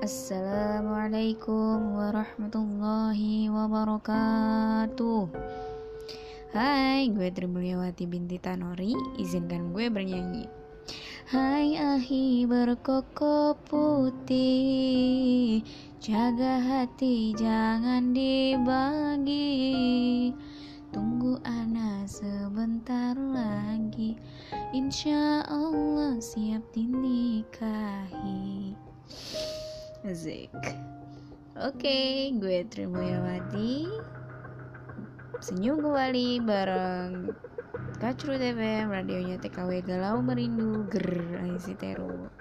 Assalamualaikum warahmatullahi wabarakatuh. Hai, gue Trimulyawati binti Tanori Izinkan gue bernyanyi. Hai ahi berkoko putih. Jaga hati jangan dibagi. Tunggu ana sebentar lagi. Insya Allah siap dinikahi Asik Oke, gue Trimulyawati Senyum kembali bareng Kacru TV, radionya TKW Galau Merindu Ger, Aisi Teru.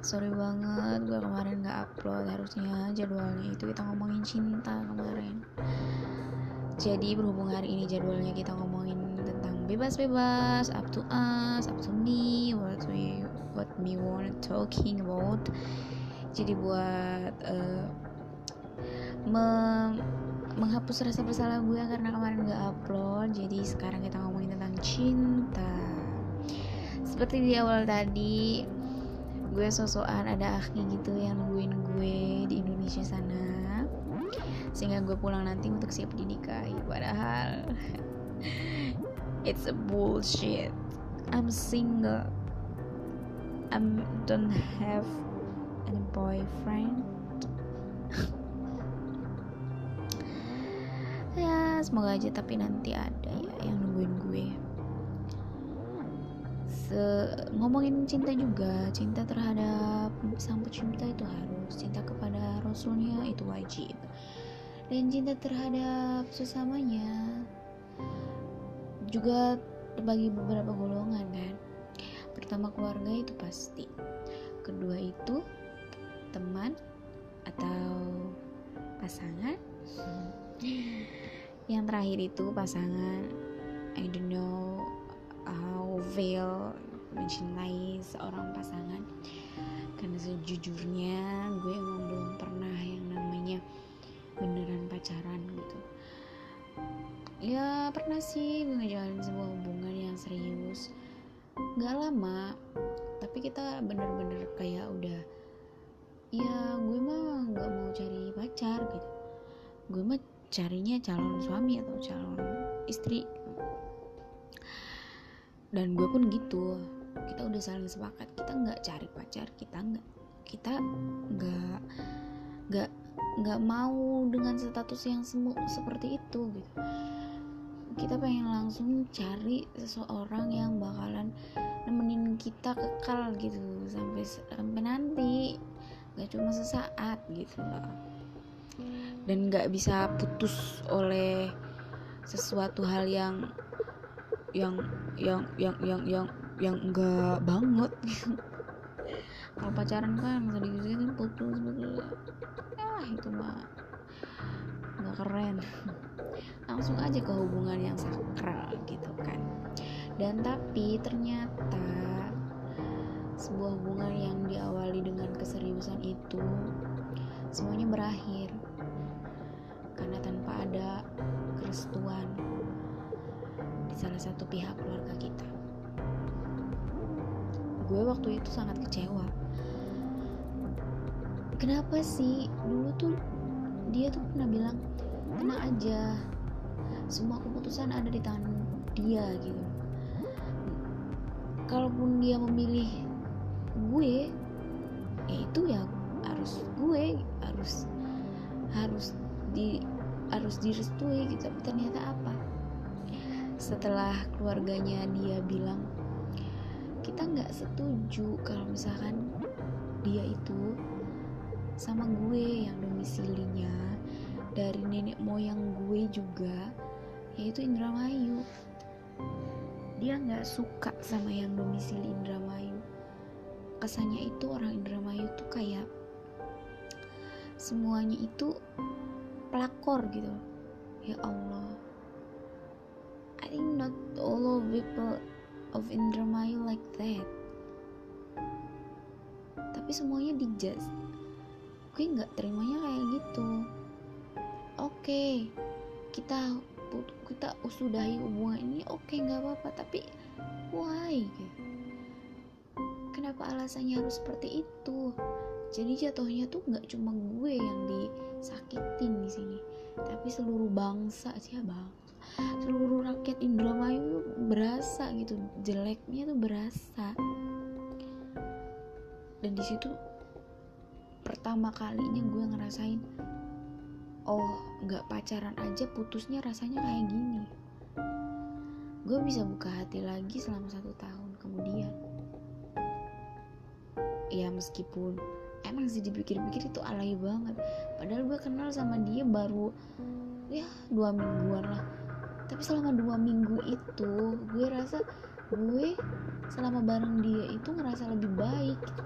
Sorry banget, gue kemarin gak upload. Harusnya jadwalnya itu kita ngomongin cinta kemarin. Jadi berhubung hari ini jadwalnya kita ngomongin tentang bebas-bebas Up to us, up to me, what we what me want talking about jadi buat uh, me menghapus rasa bersalah gue karena kemarin gak upload. Jadi sekarang kita ngomongin tentang cinta. Seperti di awal tadi gue sosokan ada akhi gitu yang nungguin gue di Indonesia sana. Sehingga gue pulang nanti untuk siap dinikahi padahal it's a bullshit. I'm single I don't have any boyfriend. Ya semoga aja tapi nanti ada ya yang nungguin gue. Se ngomongin cinta juga cinta terhadap sang pecinta itu harus cinta kepada rasulnya itu wajib. Dan cinta terhadap sesamanya juga terbagi beberapa golongan kan pertama keluarga itu pasti. Kedua itu teman atau pasangan. Yang terakhir itu pasangan. I don't know how feel mencintai seorang pasangan. Karena sejujurnya gue emang belum pernah yang namanya beneran pacaran gitu. Ya pernah sih gue ngejalanin sebuah hubungan yang serius nggak lama tapi kita bener-bener kayak udah ya gue mah nggak mau cari pacar gitu. Gue mah carinya calon suami atau calon istri. Dan gue pun gitu kita udah saling sepakat kita nggak cari pacar kita nggak kita nggak nggak nggak mau dengan status yang semu seperti itu gitu kita pengen langsung cari seseorang yang bakalan nemenin kita kekal gitu sampai sampai nanti nggak cuma sesaat gitu loh dan nggak bisa putus oleh sesuatu hal yang yang yang yang yang yang yang enggak banget. Kalau pacaran kan sedikit-sedikit putus putus. Ah itu mah nggak keren langsung aja ke hubungan yang sakral gitu kan. Dan tapi ternyata sebuah hubungan yang diawali dengan keseriusan itu semuanya berakhir karena tanpa ada kerestuan di salah satu pihak keluarga kita. Gue waktu itu sangat kecewa. Kenapa sih? Dulu tuh dia tuh pernah bilang tenang aja. Semua keputusan ada di tangan dia gitu. Kalaupun dia memilih gue ya itu ya harus gue harus harus di harus direstui gitu. Tapi ternyata apa? Setelah keluarganya dia bilang kita nggak setuju kalau misalkan dia itu sama gue yang domisilinya dari nenek moyang gue juga yaitu Indramayu. Dia nggak suka sama yang domisili Indramayu. Kesannya itu orang Indramayu tuh kayak semuanya itu pelakor gitu. Ya Allah. I think not all of people of Indramayu like that. Tapi semuanya dijudge. Gue nggak terimanya kayak gitu oke okay, kita kita usudahi hubungan ini oke okay, nggak apa-apa tapi why? Kenapa alasannya harus seperti itu? Jadi jatuhnya tuh nggak cuma gue yang disakitin di sini tapi seluruh bangsa sih bang. Seluruh rakyat Indramayu berasa gitu jeleknya tuh berasa. Dan di situ pertama kalinya gue ngerasain oh nggak pacaran aja putusnya rasanya kayak gini. Gue bisa buka hati lagi selama satu tahun kemudian. Ya meskipun emang sih dipikir-pikir itu alay banget. Padahal gue kenal sama dia baru ya dua mingguan lah. Tapi selama dua minggu itu gue rasa gue selama bareng dia itu ngerasa lebih baik gitu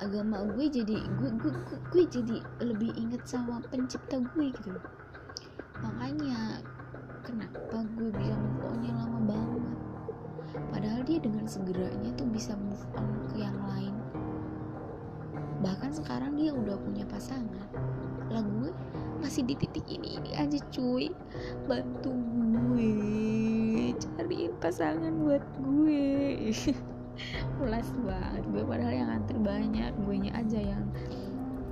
agama gue jadi gue, gue, gue, gue jadi lebih inget sama pencipta gue gitu. Makanya kenapa gue bisa move lama banget? Padahal dia dengan segeranya tuh bisa move on ke yang lain. Bahkan sekarang dia udah punya pasangan. Lah gue masih di titik ini ini aja cuy. Bantu gue cariin pasangan buat gue pulas banget gue padahal yang antri banyak gue nya aja yang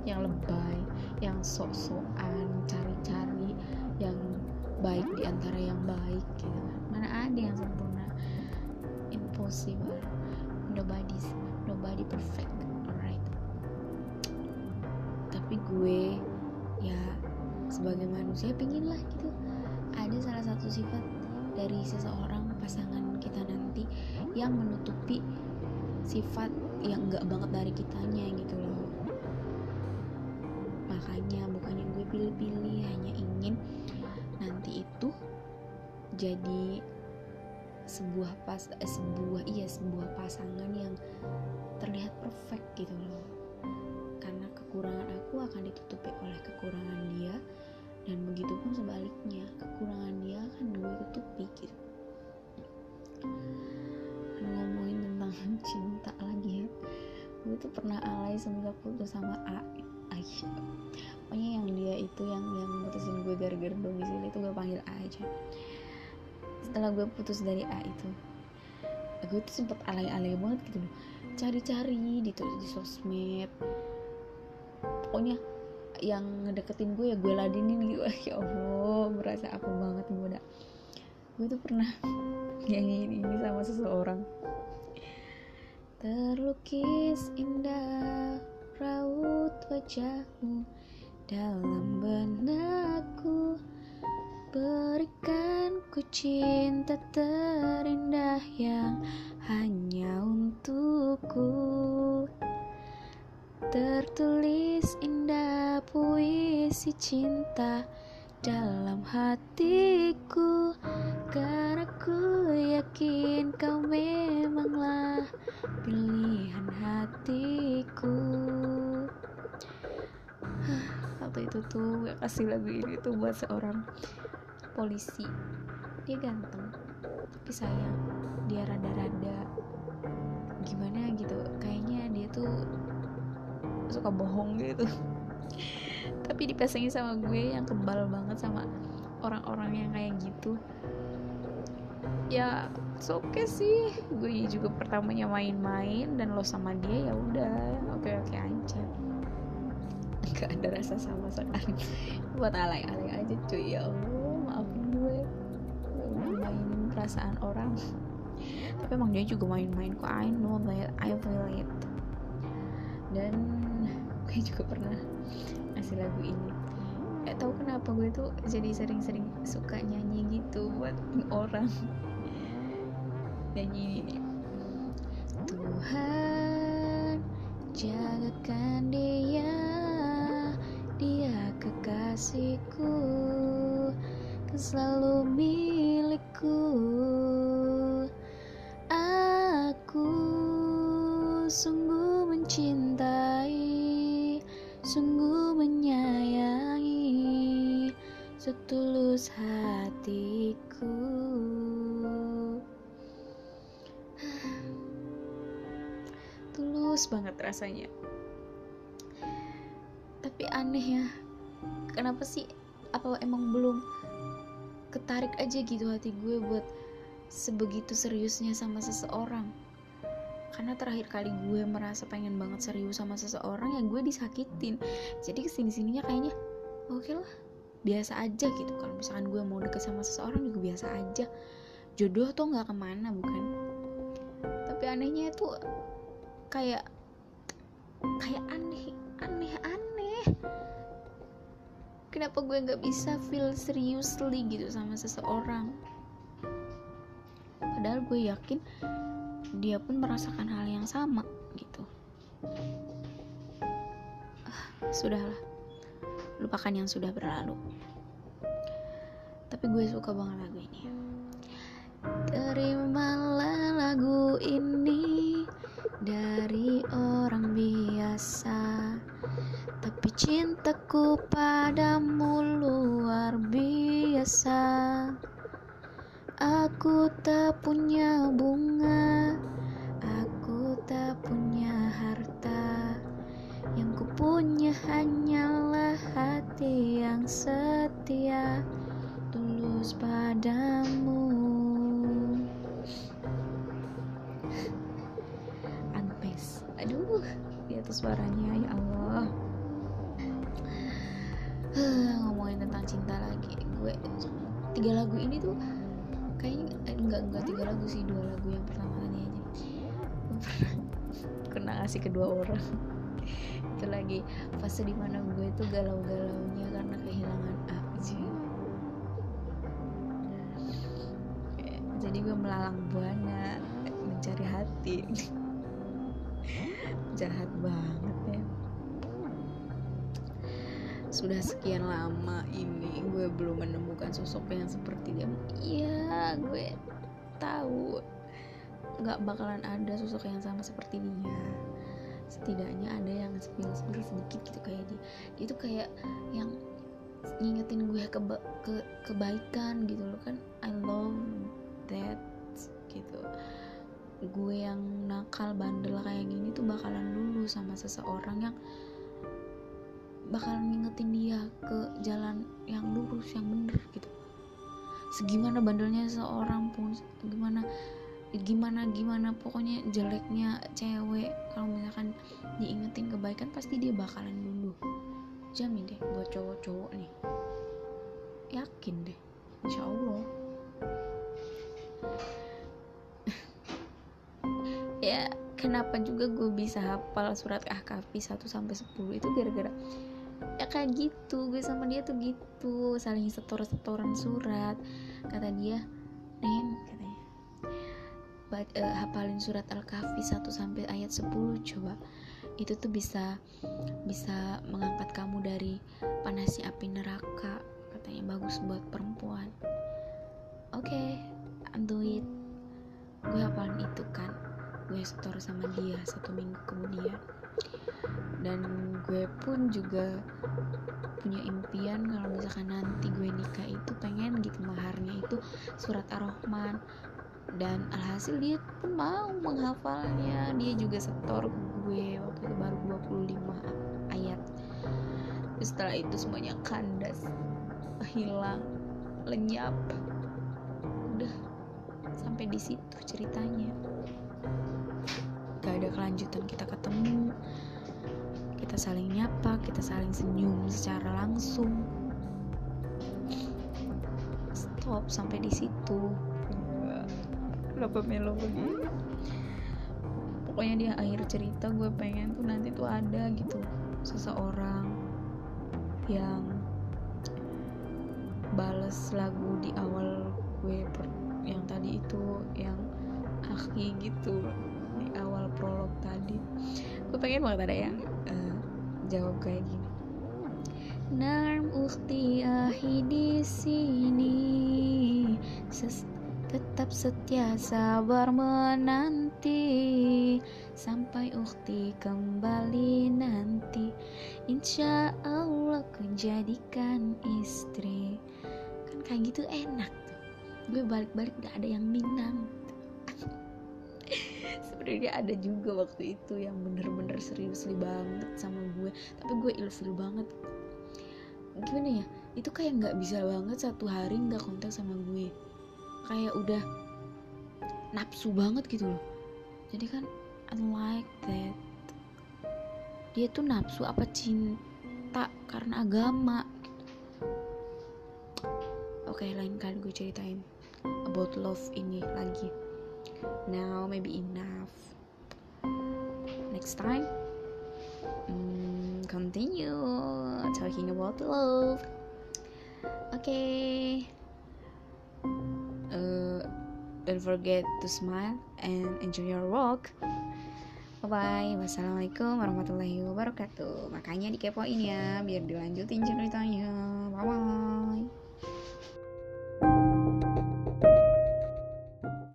yang lebay yang sok-sokan cari-cari yang baik di antara yang baik gitu kan. Mana ada yang sempurna? Impossible. Nobody nobody perfect. Alright. Tapi gue ya sebagai manusia pingin lah gitu. Ada salah satu sifat dari seseorang pasangan kita nanti yang menutupi sifat yang enggak banget dari kitanya gitu loh. Makanya bukannya gue pilih-pilih hanya ingin nanti itu jadi sebuah pas eh, sebuah iya sebuah pasangan yang terlihat perfect gitu loh. Karena kekurangan aku akan ditutupi oleh kekurangan dia dan begitu pun sebaliknya kekurangan dia akan gue tutupi gitu. Ngomongin tentang cinta lagi ya. Gue tuh pernah alay semenjak putus sama A Aisyah. Pokoknya yang dia itu yang yang mutusin gue gara-gara domisili itu gue panggil A aja. Setelah gue putus dari A itu gue tuh sempet alay-alay banget gitu loh. Cari-cari di, di sosmed. Pokoknya yang ngedeketin gue ya gue ladenin gitu. Ya Allah merasa apa banget gue udah gue tuh pernah nyanyiin ini sama seseorang terlukis indah raut wajahmu dalam benakku. Berikan ku cinta terindah yang hanya untukku. Tertulis indah puisi cinta dalam hatiku karena ku yakin kau memanglah pilihan hatiku. Waktu itu tuh gue kasih lagu ini tuh buat seorang polisi. Dia ganteng tapi sayang dia rada-rada gimana gitu. Kayaknya dia tuh suka bohong gitu tapi dipasangin sama gue yang kebal banget sama orang-orang yang kayak gitu. Ya oke okay sih. Gue juga pertamanya main-main dan lo sama dia ya udah. Oke oke aja. Gak ada rasa sama sekali buat alay-alay aja cuy. Ya Allah maafin gue. Udah mainin perasaan orang. Tapi emang dia juga main-main kok. I know that. I feel it dan gue juga pernah ngasih lagu ini. Gak tau kenapa gue tuh jadi sering-sering suka nyanyi gitu buat orang. Nyanyi. Ini Tuhan jagakan dia. Dia kekasihku kan selalu milikku setulus hatiku. Tulus banget rasanya. Tapi aneh ya kenapa sih? Apa emang belum ketarik aja gitu hati gue buat sebegitu seriusnya sama seseorang? Karena terakhir kali gue merasa pengen banget serius sama seseorang ya gue disakitin. Jadi ke sini sininya kayaknya oke okay lah biasa aja gitu. Kalau misalkan gue mau deket sama seseorang juga biasa aja. Jodoh tuh nggak ke mana bukan? Tapi anehnya itu kayak kayak aneh aneh aneh. Kenapa gue nggak bisa feel seriously gitu sama seseorang? Padahal gue yakin dia pun merasakan hal yang sama gitu. Ah, sudahlah lupakan yang sudah berlalu. Tapi gue suka banget lagu ini. Terimalah lagu ini dari orang biasa. Tapi cintaku padamu luar biasa. Aku tak punya bunga, aku tak punya harta. Yang ku punya hanyalah hati yang setia, tulus padamu. Unpace, aduh, di atas suaranya ya Allah. ngomongin tentang cinta lagi, gue tiga lagu ini tuh kayaknya enggak enggak tiga lagu sih dua lagu yang pertama tadi aja. Kena ngasih kedua orang itu lagi fase di mana gue itu galau-galaunya karena kehilangan sih jadi gue melalang buana mencari hati. Jahat banget ya. Sudah sekian lama ini gue belum menemukan sosok yang seperti dia. Iya gue tahu. Nggak bakalan ada sosok yang sama seperti dia setidaknya ada yang spill spill sedikit gitu kayak dia. Dia itu kayak yang ngingetin gue ke ke kebaikan gitu loh kan. I love that gitu. Gue yang nakal bandel kayak gini tuh bakalan lulu sama seseorang yang bakalan ngingetin dia ke jalan yang lurus yang bener gitu. Segimana bandelnya seorang pun gimana gimana gimana pokoknya jeleknya cewek kalau misalkan diingetin kebaikan pasti dia bakalan dulu jamin deh buat cowok-cowok nih. Yakin deh insya Allah. Ya kenapa juga gue bisa hafal surat Kahfi 1 sampai 10 itu gara-gara ya kayak gitu gue sama dia tuh gitu saling setor-setoran surat. Kata dia Bac uh, hafalin surat al-kahfi 1 sampai ayat 10 coba. Itu tuh bisa bisa mengangkat kamu dari panasnya api neraka katanya. Bagus buat perempuan. Oke okay, I'm do it. Gue hafalin itu kan. Gue setor sama dia satu minggu kemudian. Dan gue pun juga punya impian kalau misalkan nanti gue nikah itu pengen gitu maharnya itu surat ar-Rahman dan alhasil dia pun mau menghafalnya. Dia juga setor gue waktu itu baru 25 ayat. Setelah itu semuanya kandas hilang lenyap. Udah sampai di situ ceritanya. Gak ada kelanjutan kita ketemu kita saling nyapa kita saling senyum secara langsung. Stop sampai di situ kenapa melo begini pokoknya di akhir cerita gue pengen tuh nanti tuh ada gitu seseorang yang bales lagu di awal gue per, yang tadi itu yang aki gitu di awal prolog tadi. Gue pengen banget ada yang uh, jawab kayak gini. Narm ukti ahi di sini Ses tetap setia sabar menanti sampai ukti kembali nanti. Insya Allah ku jadikan istri. Kan kayak gitu enak tuh. Gue balik-balik gak ada yang minang. Sebenarnya ada juga waktu itu yang bener-bener serius banget sama gue. Tapi gue ilfil banget. Gimana ya? Itu kayak nggak bisa banget satu hari nggak kontak sama gue kayak udah nafsu banget gitu loh. Jadi kan unlike that. Dia tuh nafsu apa cinta karena agama. Oke lain kali gue ceritain about love ini lagi. Now maybe enough. Next time. Mm, continue talking about love. Okay uh, don't forget to smile and enjoy your walk. Bye bye wassalamualaikum warahmatullahi wabarakatuh. Makanya dikepoin ya biar dilanjutin ceritanya. Bye bye